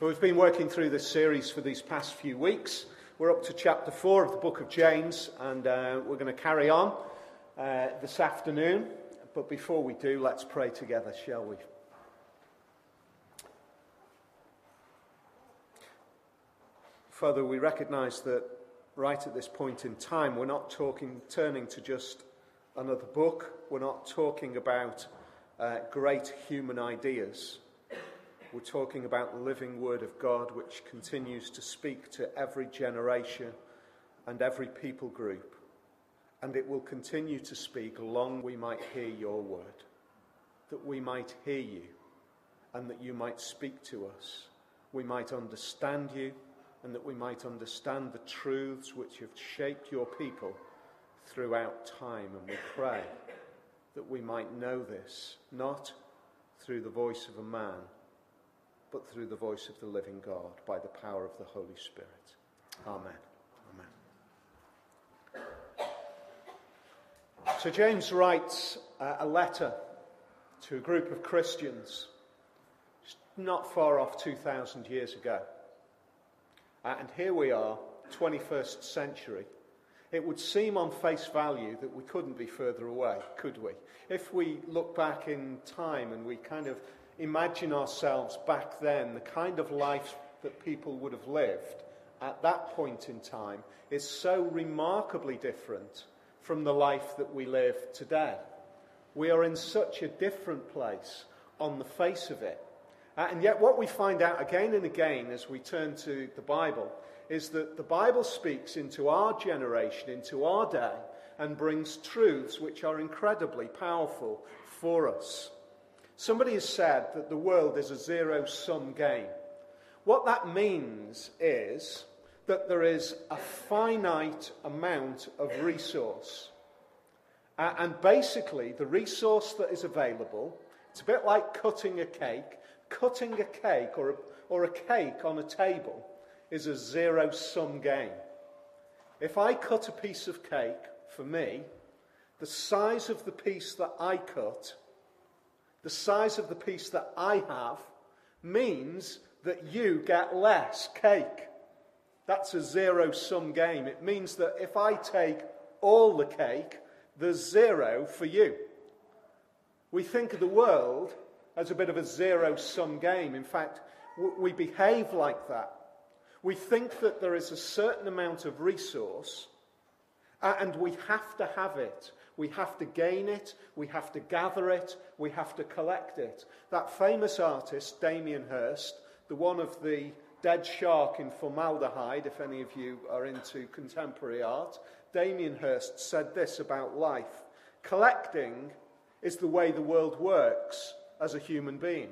We've been working through this series for these past few weeks. We're up to chapter 4 of the book of James, and uh, we're going to carry on uh, this afternoon. But before we do, let's pray together, shall we? Father, we recognize that right at this point in time, we're not talking, turning to just another book. We're not talking about uh, great human ideas. We're talking about the living Word of God, which continues to speak to every generation and every people group. And it will continue to speak long we might hear your word, that we might hear you, and that you might speak to us. We might understand you, and that we might understand the truths which have shaped your people throughout time. And we pray that we might know this, not through the voice of a man but through the voice of the living God by the power of the Holy Spirit. Amen. Amen. So James writes uh, a letter to a group of Christians not far off 2,000 years ago. Uh, and here we are, 21st century. It would seem on face value that we couldn't be further away, could we? If we look back in time and we kind of imagine ourselves back then, the kind of life that people would have lived at that point in time is so remarkably different from the life that we live today. We are in such a different place on the face of it. Uh, and yet, what we find out again and again as we turn to the Bible is that the Bible speaks into our generation, into our day, and brings truths which are incredibly powerful for us. Somebody has said that the world is a zero sum game. What that means is that there is a finite amount of resource. Uh, and basically, the resource that is available, it's a bit like cutting a cake. Cutting a cake or a, or a cake on a table is a zero sum game. If I cut a piece of cake for me, the size of the piece that I cut the size of the piece that I have means that you get less cake. That's a zero sum game. It means that if I take all the cake, there's zero for you. We think of the world as a bit of a zero sum game. In fact, we behave like that. We think that there is a certain amount of resource and we have to have it. We have to gain it, we have to gather it, we have to collect it. That famous artist, Damien Hirst, the one of the dead shark in formaldehyde, if any of you are into contemporary art, Damien Hirst said this about life Collecting is the way the world works as a human being.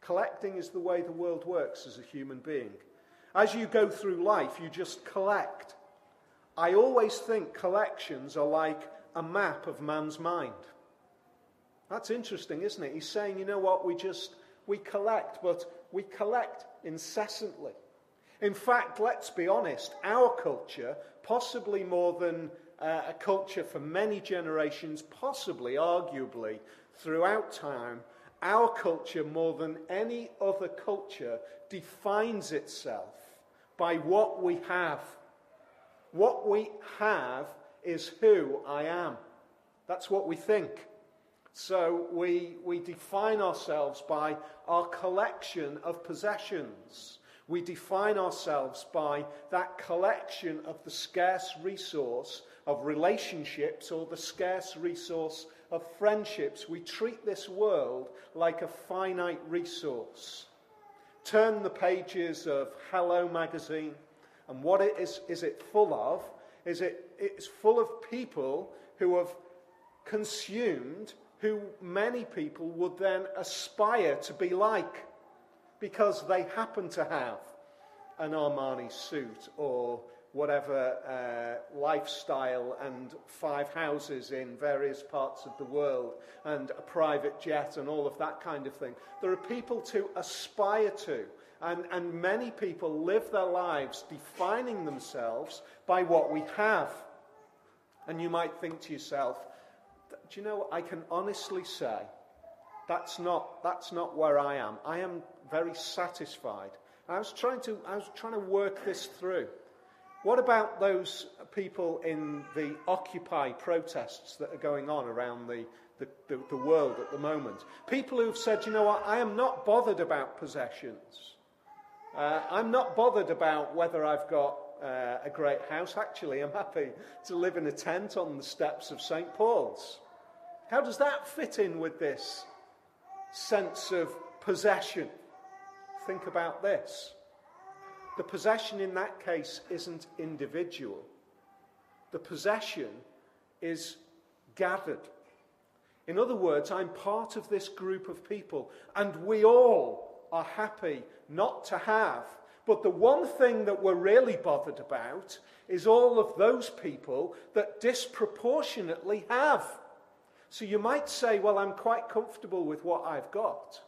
Collecting is the way the world works as a human being. As you go through life, you just collect. I always think collections are like a map of man's mind. That's interesting, isn't it? He's saying, you know what, we just, we collect, but we collect incessantly. In fact, let's be honest, our culture, possibly more than uh, a culture for many generations, possibly, arguably, throughout time, our culture, more than any other culture, defines itself by what we have. What we have is who I am. That's what we think. So we, we define ourselves by our collection of possessions. We define ourselves by that collection of the scarce resource of relationships or the scarce resource of friendships. We treat this world like a finite resource. Turn the pages of Hello magazine, and what it is, is it full of? Is it it's full of people who have consumed who many people would then aspire to be like because they happen to have an Armani suit or whatever uh, lifestyle and five houses in various parts of the world and a private jet and all of that kind of thing. There are people to aspire to. And, and many people live their lives defining themselves by what we have. And you might think to yourself, do you know, what I can honestly say That's not, that's not where I am. I am very satisfied. I was trying to, I was trying to work this through. What about those people in the Occupy protests that are going on around the, the, the, the world at the moment? People who've said, you know what, I am not bothered about possessions. Uh, I'm not bothered about whether I've got uh, a great house. Actually, I'm happy to live in a tent on the steps of St. Paul's. How does that fit in with this sense of possession? Think about this. The possession in that case isn't individual, the possession is gathered. In other words, I'm part of this group of people, and we all are happy not to have. But the one thing that we're really bothered about is all of those people that disproportionately have. So you might say, well, I'm quite comfortable with what I've got.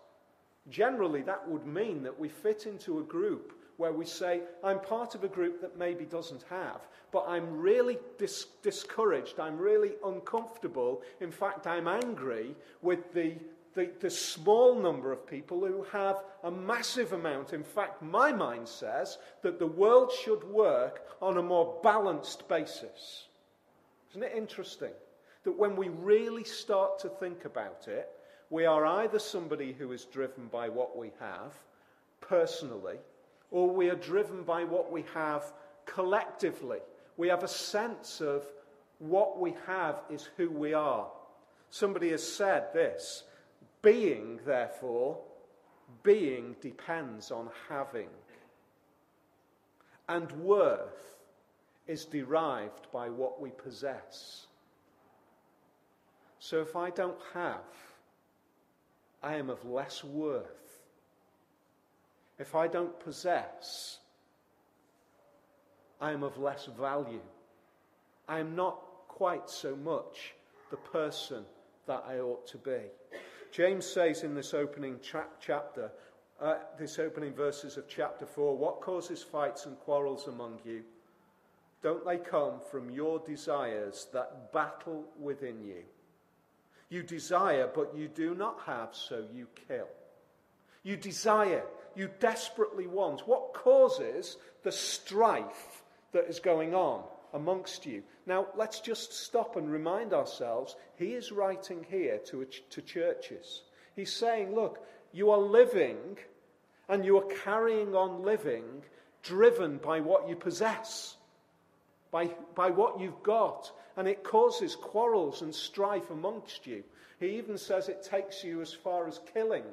Generally, that would mean that we fit into a group where we say, I'm part of a group that maybe doesn't have, but I'm really dis- discouraged, I'm really uncomfortable. In fact, I'm angry with the, the, the small number of people who have a massive amount. In fact, my mind says that the world should work on a more balanced basis. Isn't it interesting? That when we really start to think about it, we are either somebody who is driven by what we have personally, or we are driven by what we have collectively. We have a sense of what we have is who we are. Somebody has said this being, therefore, being depends on having. And worth is derived by what we possess. So if I don't have, I am of less worth if I don't possess, I am of less value. I am not quite so much the person that I ought to be. James says in this opening chapter, uh, this opening verses of chapter 4, what causes fights and quarrels among you? Don't they come from your desires that battle within you? You desire, but you do not have, so you kill. You desire, you desperately want? What causes the strife that is going on amongst you? Now, let's just stop and remind ourselves he is writing here to, to churches. He's saying, look, you are living and you are carrying on living driven by what you possess, by, by what you've got. And it causes quarrels and strife amongst you. He even says it takes you as far as killing.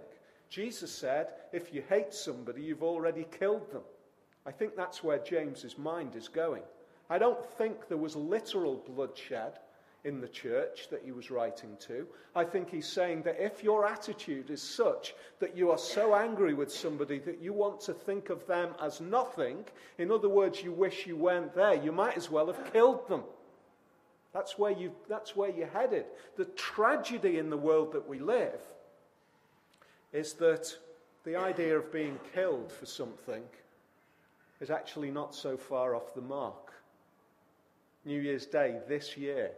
Jesus said, if you hate somebody, you've already killed them. I think that's where James's mind is going. I don't think there was literal bloodshed in the church that he was writing to. I think he's saying that if your attitude is such that you are so angry with somebody that you want to think of them as nothing, in other words, you wish you weren't there, you might as well have killed them. That's where, you, that's where you're headed. The tragedy in the world that we live is that the idea of being killed for something is actually not so far off the mark. New Year's Day this year,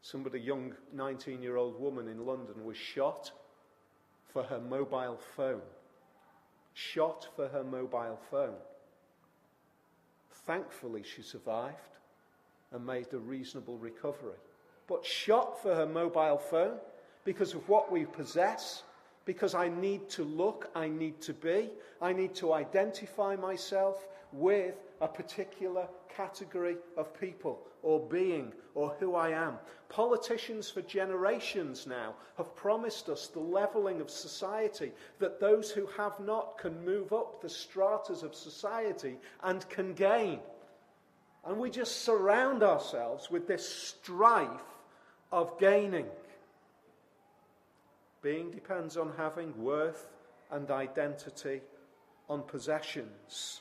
somebody, a young 19 year old woman in London, was shot for her mobile phone. Shot for her mobile phone. Thankfully, she survived and made a reasonable recovery. But shot for her mobile phone because of what we possess because I need to look, I need to be, I need to identify myself with a particular category of people or being or who I am. Politicians for generations now have promised us the levelling of society, that those who have not can move up the stratas of society and can gain. And we just surround ourselves with this strife of gaining. Being depends on having worth and identity on possessions.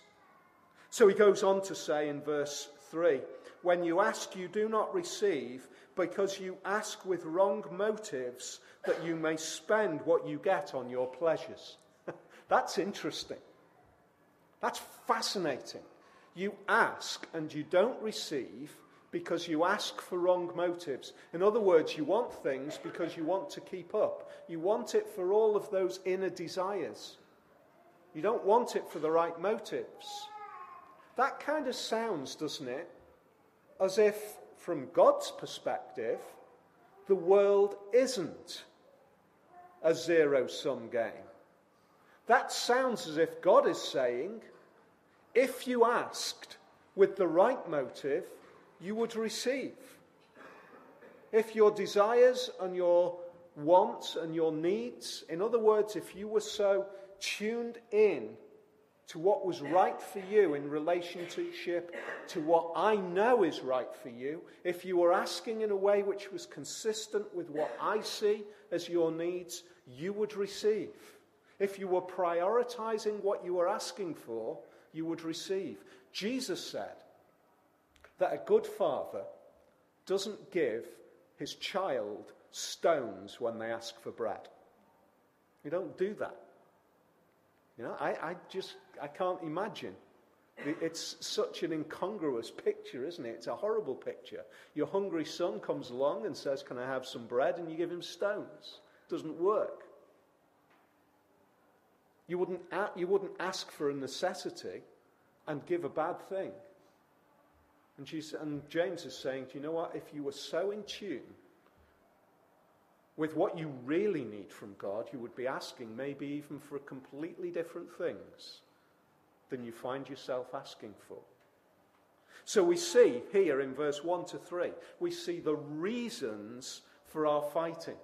So he goes on to say in verse 3 When you ask, you do not receive, because you ask with wrong motives, that you may spend what you get on your pleasures. That's interesting. That's fascinating. You ask and you don't receive because you ask for wrong motives. In other words, you want things because you want to keep up. You want it for all of those inner desires. You don't want it for the right motives. That kind of sounds, doesn't it, as if, from God's perspective, the world isn't a zero sum game. That sounds as if God is saying, if you asked with the right motive, you would receive. If your desires and your wants and your needs, in other words, if you were so tuned in to what was right for you in relationship to what I know is right for you, if you were asking in a way which was consistent with what I see as your needs, you would receive. If you were prioritizing what you were asking for, you would receive. Jesus said, that a good father doesn't give his child stones when they ask for bread. You don't do that. You know, I, I just, I can't imagine. It's such an incongruous picture, isn't it? It's a horrible picture. Your hungry son comes along and says, Can I have some bread? And you give him stones. It doesn't work. You wouldn't, you wouldn't ask for a necessity and give a bad thing. And, and James is saying, Do you know what? If you were so in tune with what you really need from God, you would be asking maybe even for completely different things than you find yourself asking for. So we see here in verse 1 to 3, we see the reasons for our fighting.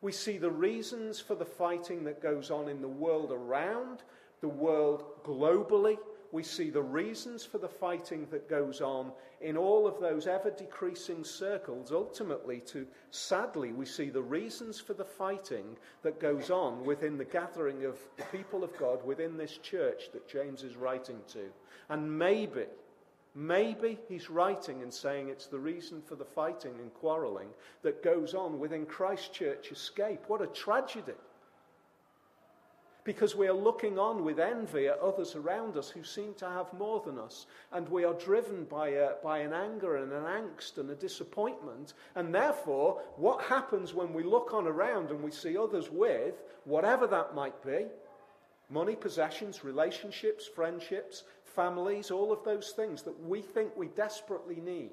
We see the reasons for the fighting that goes on in the world around, the world globally, we see the reasons for the fighting that goes on in all of those ever decreasing circles. Ultimately, to sadly, we see the reasons for the fighting that goes on within the gathering of the people of God within this church that James is writing to. And maybe, maybe he's writing and saying it's the reason for the fighting and quarreling that goes on within Christ Church Escape. What a tragedy! Because we are looking on with envy at others around us who seem to have more than us. And we are driven by, a, by an anger and an angst and a disappointment. And therefore, what happens when we look on around and we see others with, whatever that might be money, possessions, relationships, friendships, families, all of those things that we think we desperately need.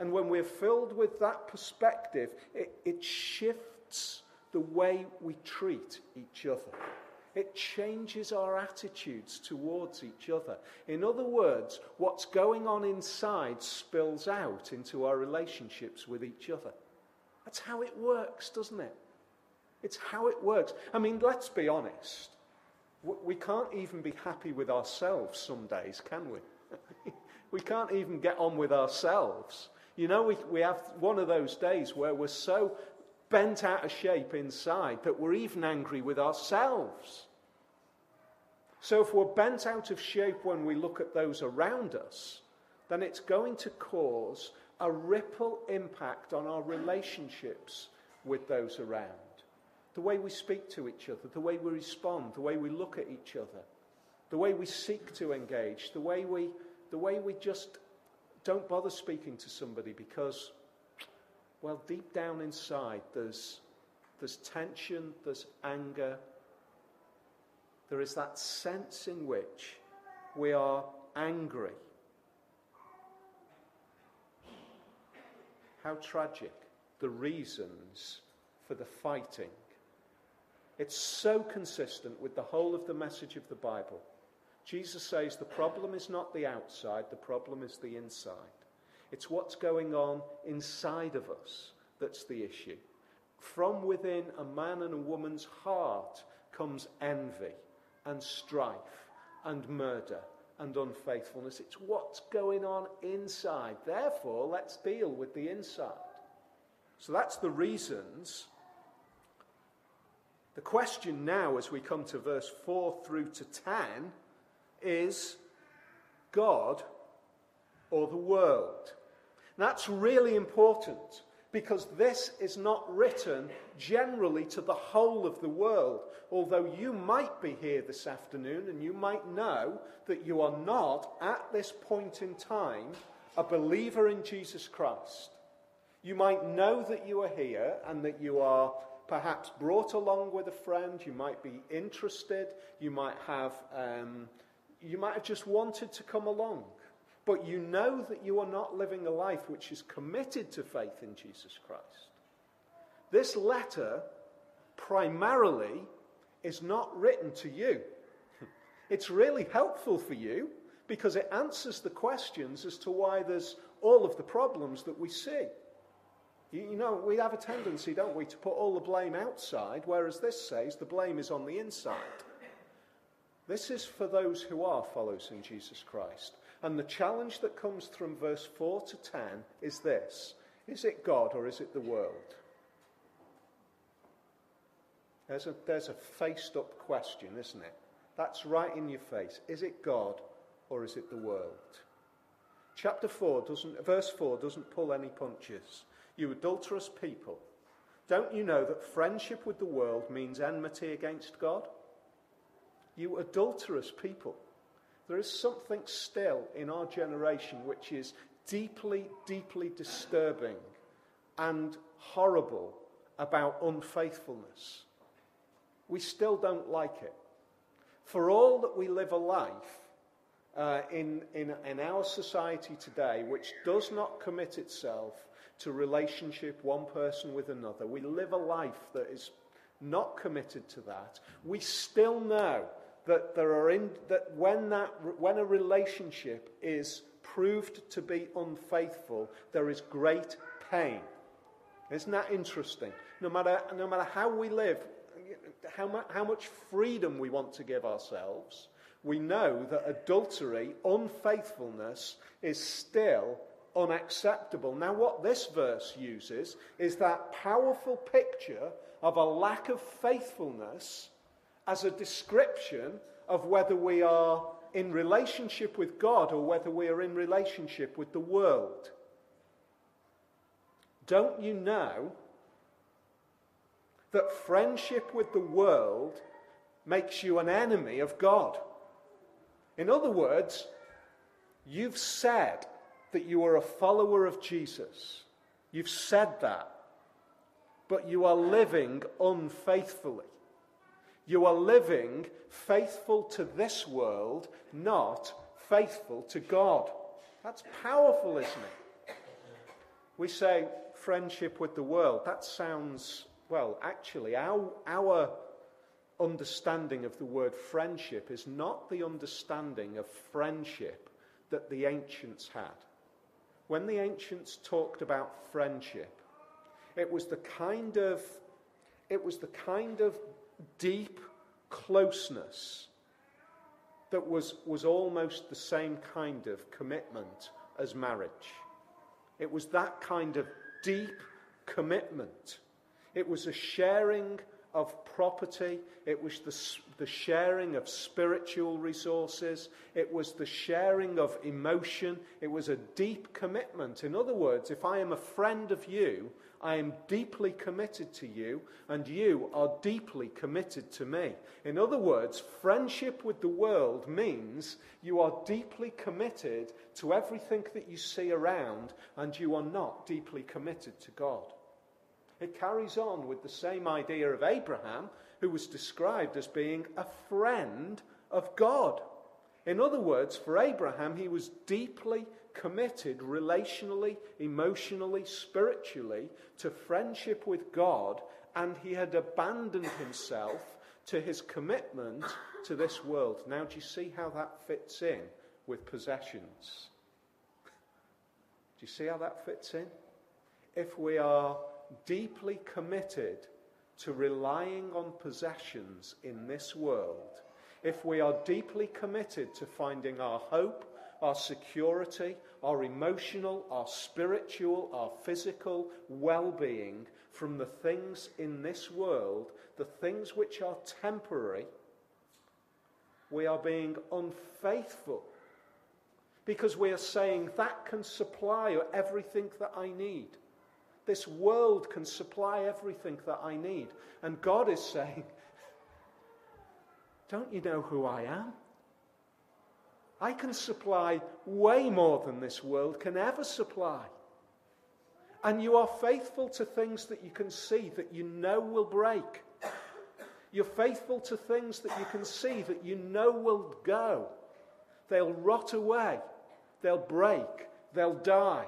And when we're filled with that perspective, it, it shifts the way we treat each other. It changes our attitudes towards each other. In other words, what's going on inside spills out into our relationships with each other. That's how it works, doesn't it? It's how it works. I mean, let's be honest. We can't even be happy with ourselves some days, can we? we can't even get on with ourselves. You know, we, we have one of those days where we're so bent out of shape inside that we're even angry with ourselves. So, if we're bent out of shape when we look at those around us, then it's going to cause a ripple impact on our relationships with those around. The way we speak to each other, the way we respond, the way we look at each other, the way we seek to engage, the way we, the way we just don't bother speaking to somebody because well, deep down inside, there's, there's tension, there's anger. There is that sense in which we are angry. How tragic the reasons for the fighting. It's so consistent with the whole of the message of the Bible. Jesus says the problem is not the outside, the problem is the inside. It's what's going on inside of us that's the issue. From within a man and a woman's heart comes envy and strife and murder and unfaithfulness. It's what's going on inside. Therefore, let's deal with the inside. So that's the reasons. The question now, as we come to verse 4 through to 10, is God or the world? That's really important because this is not written generally to the whole of the world. Although you might be here this afternoon and you might know that you are not, at this point in time, a believer in Jesus Christ. You might know that you are here and that you are perhaps brought along with a friend. You might be interested. You might have, um, you might have just wanted to come along. But you know that you are not living a life which is committed to faith in Jesus Christ. This letter primarily is not written to you. It's really helpful for you because it answers the questions as to why there's all of the problems that we see. You, know, we have a tendency, don't we, to put all the blame outside, whereas this says the blame is on the inside. This is for those who are followers in Jesus Christ. And the challenge that comes from verse 4 to 10 is this Is it God or is it the world? There's a, there's a faced up question, isn't it? That's right in your face. Is it God or is it the world? Chapter 4 doesn't, verse 4 doesn't pull any punches. You adulterous people, don't you know that friendship with the world means enmity against God? You adulterous people. There is something still in our generation which is deeply, deeply disturbing and horrible about unfaithfulness. We still don't like it. For all that we live a life uh, in, in, in our society today which does not commit itself to relationship one person with another, we live a life that is not committed to that, we still know that there are in, that when that when a relationship is proved to be unfaithful, there is great pain. Isn't that interesting? No matter no matter how we live, how, mu- how much freedom we want to give ourselves, we know that adultery, unfaithfulness, is still unacceptable. Now, what this verse uses is that powerful picture of a lack of faithfulness as a description of whether we are in relationship with God or whether we are in relationship with the world. Don't you know that friendship with the world makes you an enemy of God? In other words, you've said that you are a follower of Jesus. You've said that. But you are living unfaithfully. You are living faithful to this world, not faithful to God. That's powerful, isn't it? We say friendship with the world. That sounds, well, actually, our, our understanding of the word friendship is not the understanding of friendship that the ancients had. When the ancients talked about friendship, it was the kind of it was the kind of deep closeness that was, was almost the same kind of commitment as marriage. It was that kind of deep commitment. It was a sharing of property, it was the, the sharing of spiritual resources, it was the sharing of emotion, it was a deep commitment. In other words, if I am a friend of you, I am deeply committed to you, and you are deeply committed to me. In other words, friendship with the world means you are deeply committed to everything that you see around, and you are not deeply committed to God. It carries on with the same idea of Abraham, who was described as being a friend of God. In other words, for Abraham, he was deeply committed relationally, emotionally, spiritually to friendship with God, and he had abandoned himself to his commitment to this world. Now, do you see how that fits in with possessions? Do you see how that fits in? If we are deeply committed to relying on possessions in this world, if we are deeply committed to finding our hope, our security, our emotional, our spiritual, our physical well being from the things in this world, the things which are temporary, we are being unfaithful because we are saying that can supply everything that I need. This world can supply everything that I need. And God is saying, Don't you know who I am? I can supply way more than this world can ever supply. And you are faithful to things that you can see that you know will break. You're faithful to things that you can see that you know will go. They'll rot away, they'll break, they'll die.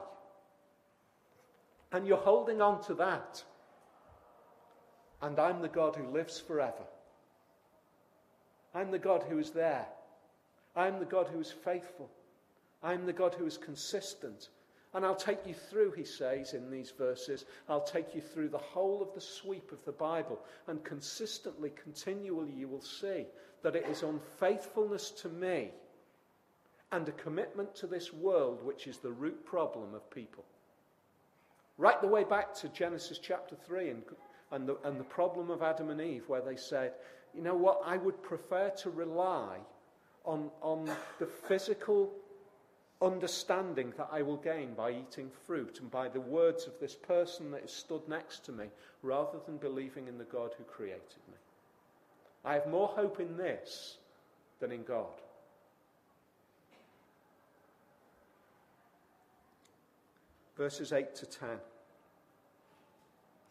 And you're holding on to that. And I'm the God who lives forever. I'm the God who is there. I'm the God who is faithful. I'm the God who is consistent. And I'll take you through, he says in these verses, I'll take you through the whole of the sweep of the Bible. And consistently, continually, you will see that it is unfaithfulness to me and a commitment to this world which is the root problem of people. Right the way back to Genesis chapter 3 and, and, the, and the problem of Adam and Eve, where they said, you know what, I would prefer to rely on, on the physical understanding that I will gain by eating fruit and by the words of this person that has stood next to me, rather than believing in the God who created me. I have more hope in this than in God. verses 8 to 10. I'm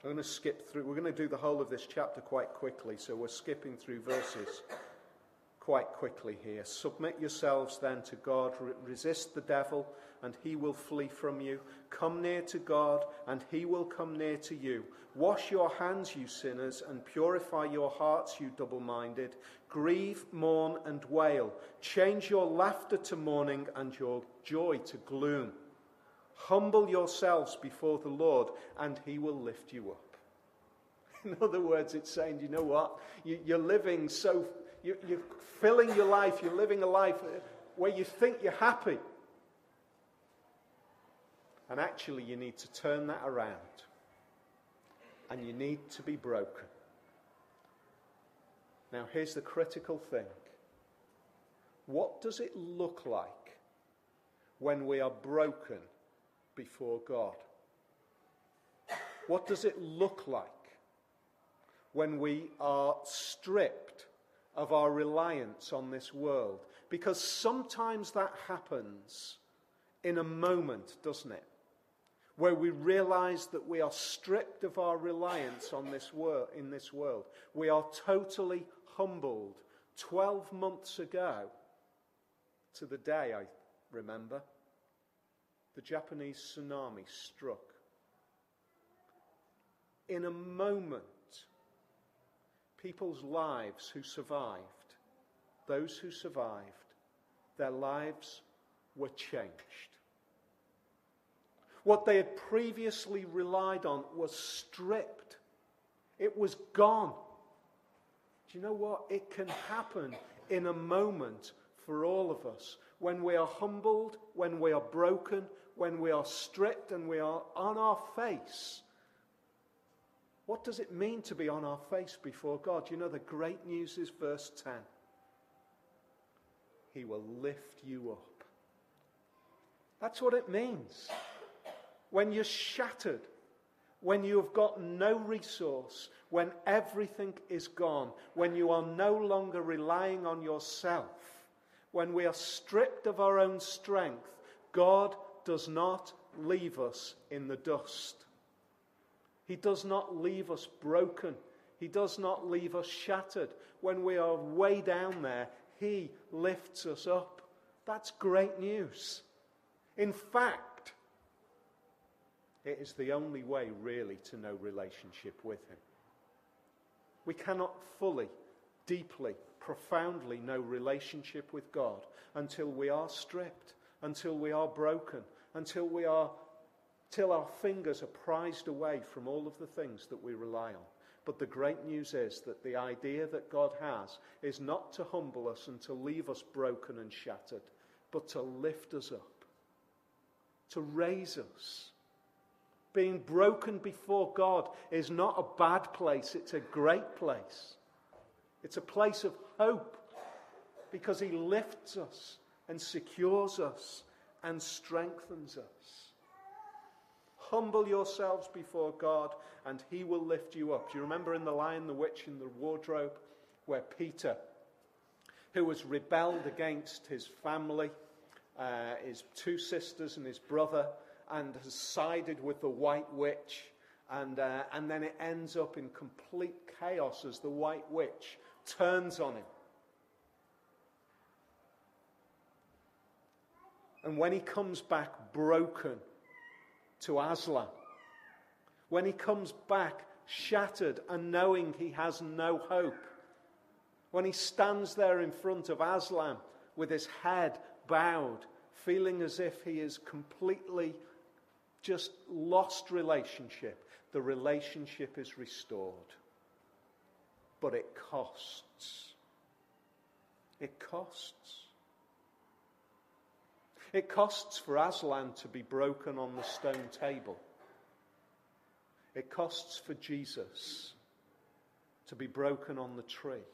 going to skip through, we're going to do the whole of this chapter quite quickly, so we're skipping through verses quite quickly here. Submit yourselves then to God, resist the devil, and he will flee from you. Come near to God, and he will come near to you. Wash your hands, you sinners, and purify your hearts, you double minded. Grieve, mourn, and wail. Change your laughter to mourning and your joy to gloom. Humble yourselves before the Lord, and he will lift you up. In other words, it's saying, you know what? You, are living so, you, you're filling your life, you're living a life where you think you're happy. And actually, you need to turn that around. And you need to be broken. Now, here's the critical thing what does it look like when we are broken before God? What does it look like when we are stripped of our reliance on this world? Because sometimes that happens in a moment, doesn't it? Where we realize that we are stripped of our reliance on this world, in this world. We are totally humbled. 12 months ago, to the day, I remember, the Japanese tsunami struck. In a moment, people's lives who survived, those who survived, their lives were changed. What they had previously relied on was stripped, it was gone. Do you know what? It can happen in a moment for all of us. When we are humbled, when we are broken, when we are stripped and we are on our face. What does it mean to be on our face before God? You know, the great news is verse 10. He will lift you up. That's what it means. When you're shattered, when you have got no resource, when everything is gone, when you are no longer relying on yourself, when we are stripped of our own strength, God does not leave us in the dust. He does not leave us broken. He does not leave us shattered. When we are way down there, He lifts us up. That's great news. In fact, it is the only way, really, to know relationship with Him. We cannot fully, deeply, profoundly know relationship with God until we are stripped, until we are broken, until we are till our fingers are prised away from all of the things that we rely on. But the great news is that the idea that God has is not to humble us and to leave us broken and shattered, but to lift us up, to raise us. Being broken before God is not a bad place, it's a great place. It's a place of hope because He lifts us and secures us and strengthens us. Humble yourselves before God, and he will lift you up. Do you remember in The Lion, the Witch, and the Wardrobe, where Peter, who was rebelled against his family, uh, his two sisters and his brother, and has sided with the White Witch, and, uh, and then it ends up in complete chaos as the White Witch turns on him. And when he comes back broken to Aslan, when he comes back shattered and knowing he has no hope, when he stands there in front of Aslan with his head bowed, feeling as if he is completely just lost relationship, the relationship is restored. But it costs. It costs. It costs for Aslan to be broken on the stone table. It costs for Jesus to be broken on the tree,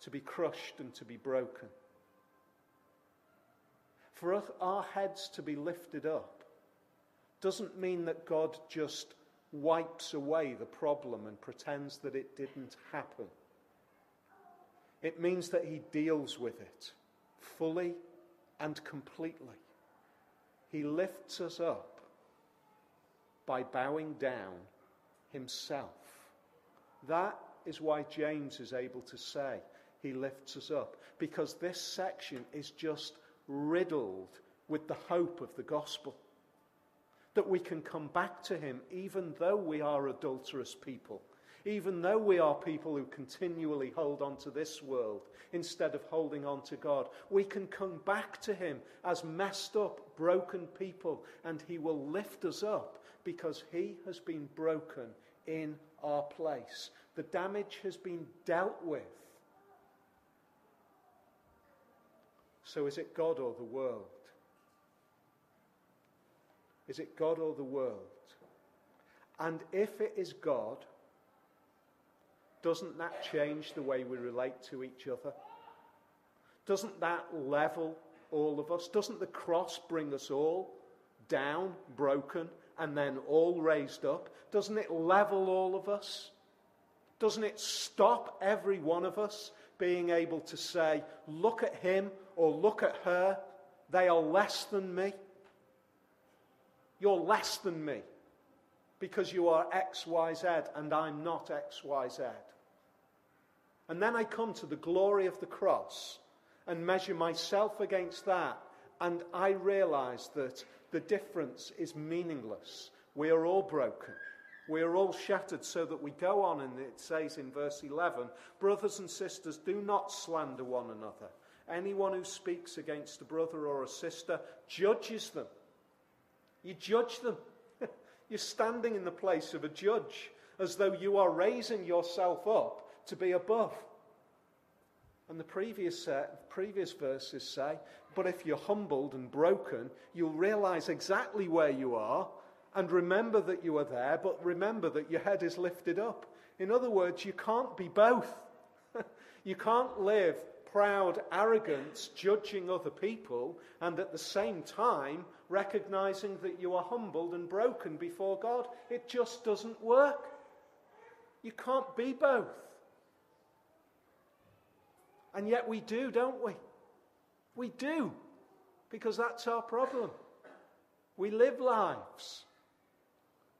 to be crushed and to be broken. For our heads to be lifted up doesn't mean that God just wipes away the problem and pretends that it didn't happen. It means that He deals with it fully and completely. He lifts us up by bowing down himself. That is why James is able to say he lifts us up, because this section is just riddled with the hope of the gospel. That we can come back to him even though we are adulterous people even though we are people who continually hold on to this world instead of holding on to God, we can come back to Him as messed up, broken people, and He will lift us up because He has been broken in our place. The damage has been dealt with. So is it God or the world? Is it God or the world? And if it is God, doesn't that change the way we relate to each other? Doesn't that level all of us? Doesn't the cross bring us all down, broken, and then all raised up? Doesn't it level all of us? Doesn't it stop every one of us being able to say, look at him or look at her? They are less than me. You're less than me because you are XYZ and I'm not XYZ. And then I come to the glory of the cross and measure myself against that. And I realize that the difference is meaningless. We are all broken. We are all shattered, so that we go on, and it says in verse 11 Brothers and sisters, do not slander one another. Anyone who speaks against a brother or a sister judges them. You judge them. You're standing in the place of a judge, as though you are raising yourself up to be above. And the previous, uh, previous verses say, But if you're humbled and broken, you'll realize exactly where you are and remember that you are there, but remember that your head is lifted up. In other words, you can't be both. you can't live proud arrogance, judging other people, and at the same time recognizing that you are humbled and broken before God. It just doesn't work. You can't be both. And yet we do, don't we? We do, because that's our problem. We live lives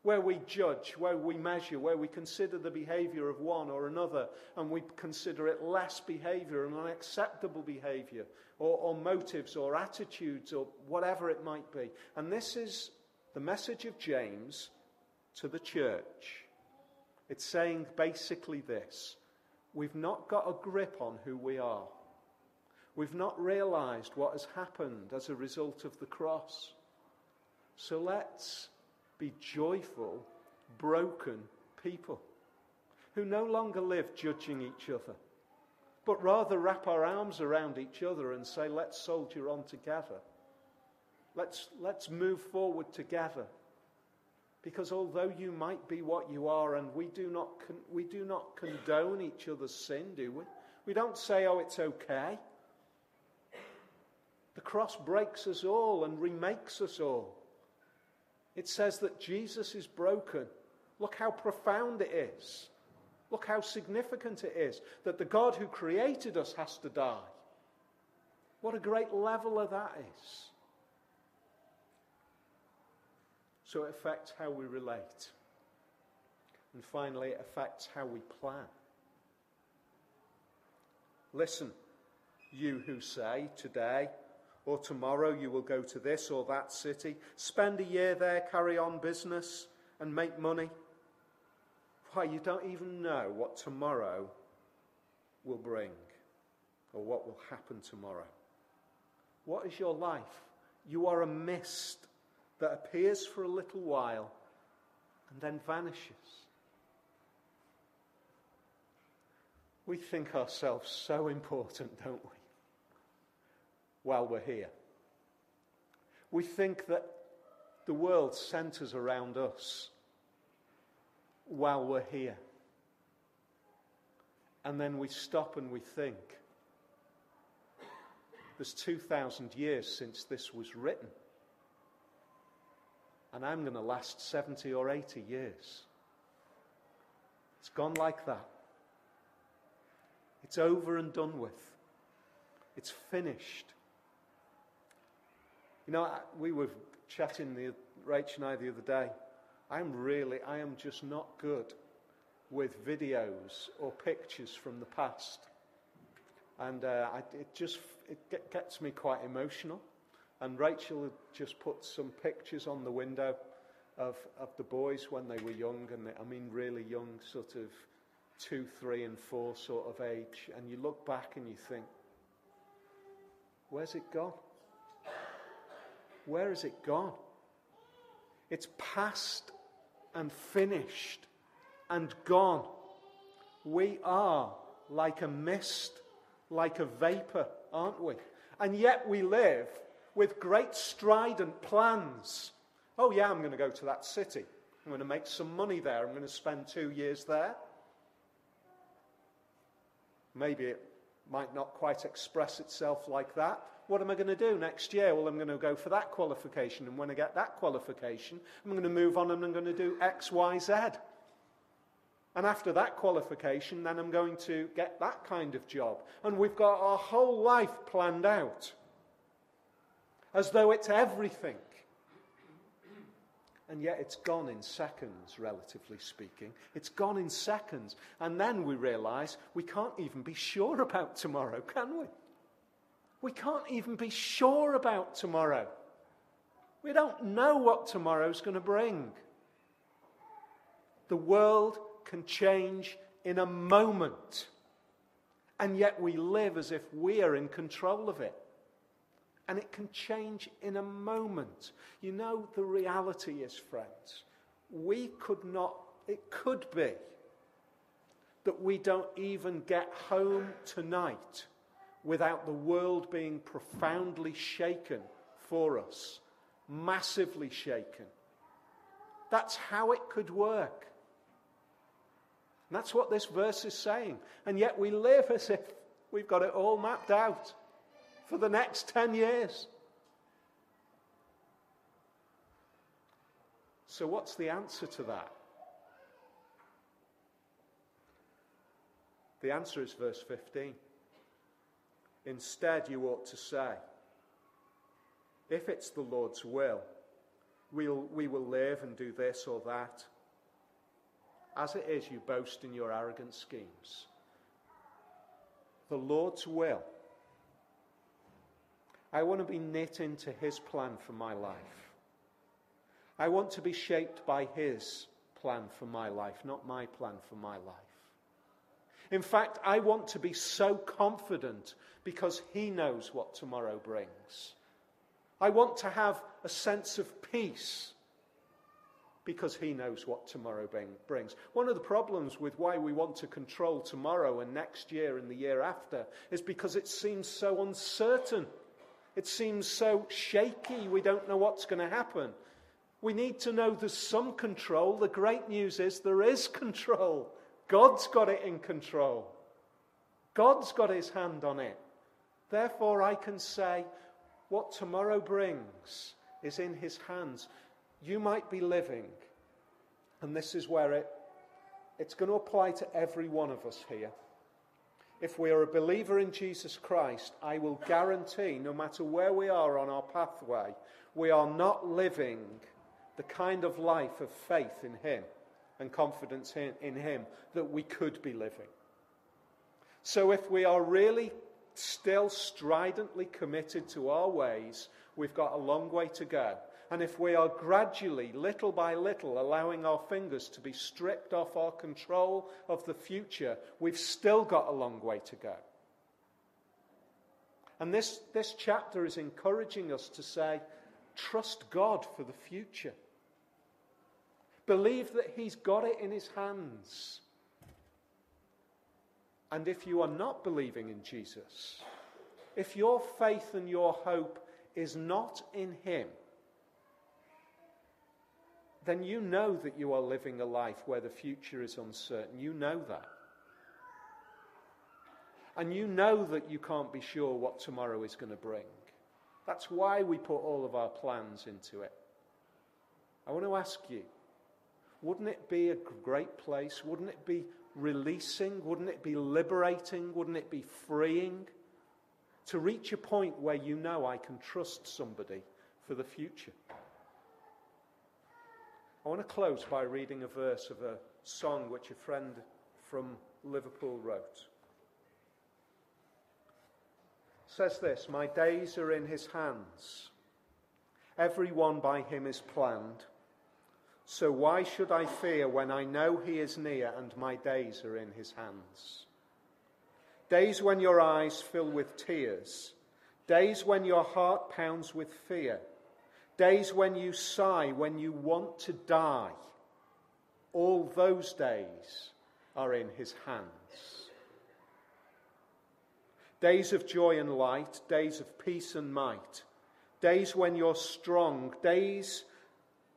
where we judge, where we measure, where we consider the behavior of one or another, and we consider it less behavior and unacceptable behavior, or, or motives or attitudes or whatever it might be. And this is the message of James to the church. It's saying basically this we've not got a grip on who we are. We've not realized what has happened as a result of the cross. So let's be joyful, broken people who no longer live judging each other, but rather wrap our arms around each other and say, let's soldier on together. Let's, let's move forward together. Because although you might be what you are, and we do not, con- we do not condone each other's sin, do we? We don't say, oh, it's okay. The cross breaks us all and remakes us all. It says that Jesus is broken. Look how profound it is. Look how significant it is that the God who created us has to die. What a great leveler that is. So it affects how we relate. And finally, it affects how we plan. Listen, you who say today or tomorrow you will go to this or that city, spend a year there, carry on business, and make money. Why, you don't even know what tomorrow will bring or what will happen tomorrow. What is your life? You are a mist that appears for a little while and then vanishes. We think ourselves so important, don't we? While we're here. We think that the world centers around us while we're here. And then we stop and we think. There's 2,000 years since this was written. And I'm going to last 70 or 80 years. It's gone like that. It's over and done with. It's finished. You know, we were chatting, the, Rach and I, the other day. I'm really, I am just not good with videos or pictures from the past. And uh, I, it just it gets me quite emotional. And Rachel had just put some pictures on the window of, of the boys when they were young, and they, I mean really young, sort of two, three, and four sort of age. And you look back and you think, where's it gone? Where has it gone? It's past and finished and gone. We are like a mist, like a vapor, aren't we? And yet we live with great strident plans. Oh, yeah, I'm going to go to that city. I'm going to make some money there. I'm going to spend two years there. Maybe it might not quite express itself like that. What am I going to do next year? Well, I'm going to go for that qualification. And when I get that qualification, I'm going to move on and I'm going to do X, Y, Z. And after that qualification, then I'm going to get that kind of job. And we've got our whole life planned out as though it's everything. And yet it's gone in seconds, relatively speaking. It's gone in seconds. And then we realize we can't even be sure about tomorrow, can we? We can't even be sure about tomorrow. We don't know what tomorrow's going to bring. The world can change in a moment. And yet we live as if we are in control of it. And it can change in a moment. You know, the reality is, friends, we could not, it could be that we don't even get home tonight without the world being profoundly shaken for us, massively shaken. That's how it could work. That's what this verse is saying. And yet we live as if we've got it all mapped out for the next 10 years. So, what's the answer to that? The answer is verse 15. Instead, you ought to say, if it's the Lord's will, we'll, we will live and do this or that. As it is, you boast in your arrogant schemes. The Lord's will. I want to be knit into His plan for my life. I want to be shaped by His plan for my life, not my plan for my life. In fact, I want to be so confident because He knows what tomorrow brings. I want to have a sense of peace because He knows what tomorrow brings. One of the problems with why we want to control tomorrow and next year and the year after is because it seems so uncertain. It seems so shaky. We don't know what's going to happen. We need to know there's some control. The great news is there is control. God's got it in control. God's got his hand on it. Therefore, I can say, what tomorrow brings is in his hands. you might be living, and this is where it, it's going to apply to every one of us here. If we are a believer in Jesus Christ, I will guarantee, no matter where we are on our pathway, we are not living the kind of life of faith in Him and confidence in, Him that we could be living. So if we are really still stridently committed to our ways, we've got a long way to go. And if we are gradually, little by little, allowing our fingers to be stripped off our control of the future, we've still got a long way to go. And this, this chapter is encouraging us to say, trust God for the future. Believe that He's got it in His hands. And if you are not believing in Jesus, if your faith and your hope is not in Him, then you know that you are living a life where the future is uncertain. You know that. And you know that you can't be sure what tomorrow is going to bring. That's why we put all of our plans into it. I want to ask you wouldn't it be a great place? Wouldn't it be releasing? Wouldn't it be liberating? Wouldn't it be freeing? To reach a point where you know I can trust somebody for the future. I want to close by reading a verse of a song which a friend from Liverpool wrote. Says this My days are in his hands, every one by him is planned. So why should I fear when I know he is near and my days are in his hands? Days when your eyes fill with tears, days when your heart pounds with fear, days when you sigh, when you want to die, all those days are in his hands. Days of joy and light, days of peace and might, days when you're strong, days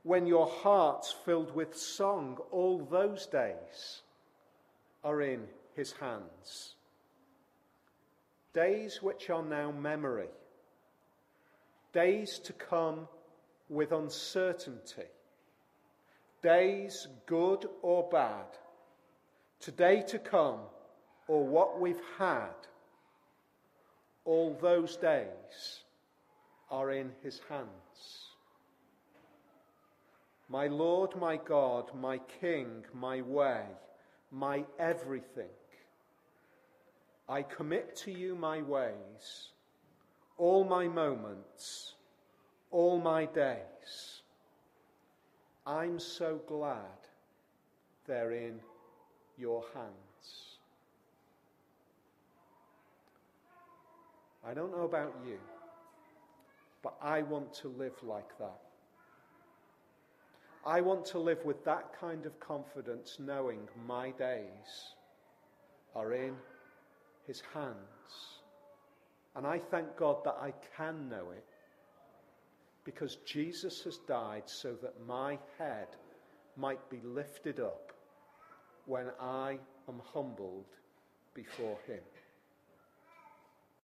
when your heart's filled with song, all those days are in his hands. Days which are now memory, days to come with uncertainty, days good or bad, today to come or what we've had, all those days are in his hands. My Lord, my God, my King, my way, my everything. I commit to you my ways, all my moments, all my days. I'm so glad they're in your hands. I don't know about you, but I want to live like that. I want to live with that kind of confidence, knowing my days are in His hands. And I thank God that I can know it because Jesus has died so that my head might be lifted up when I am humbled before Him.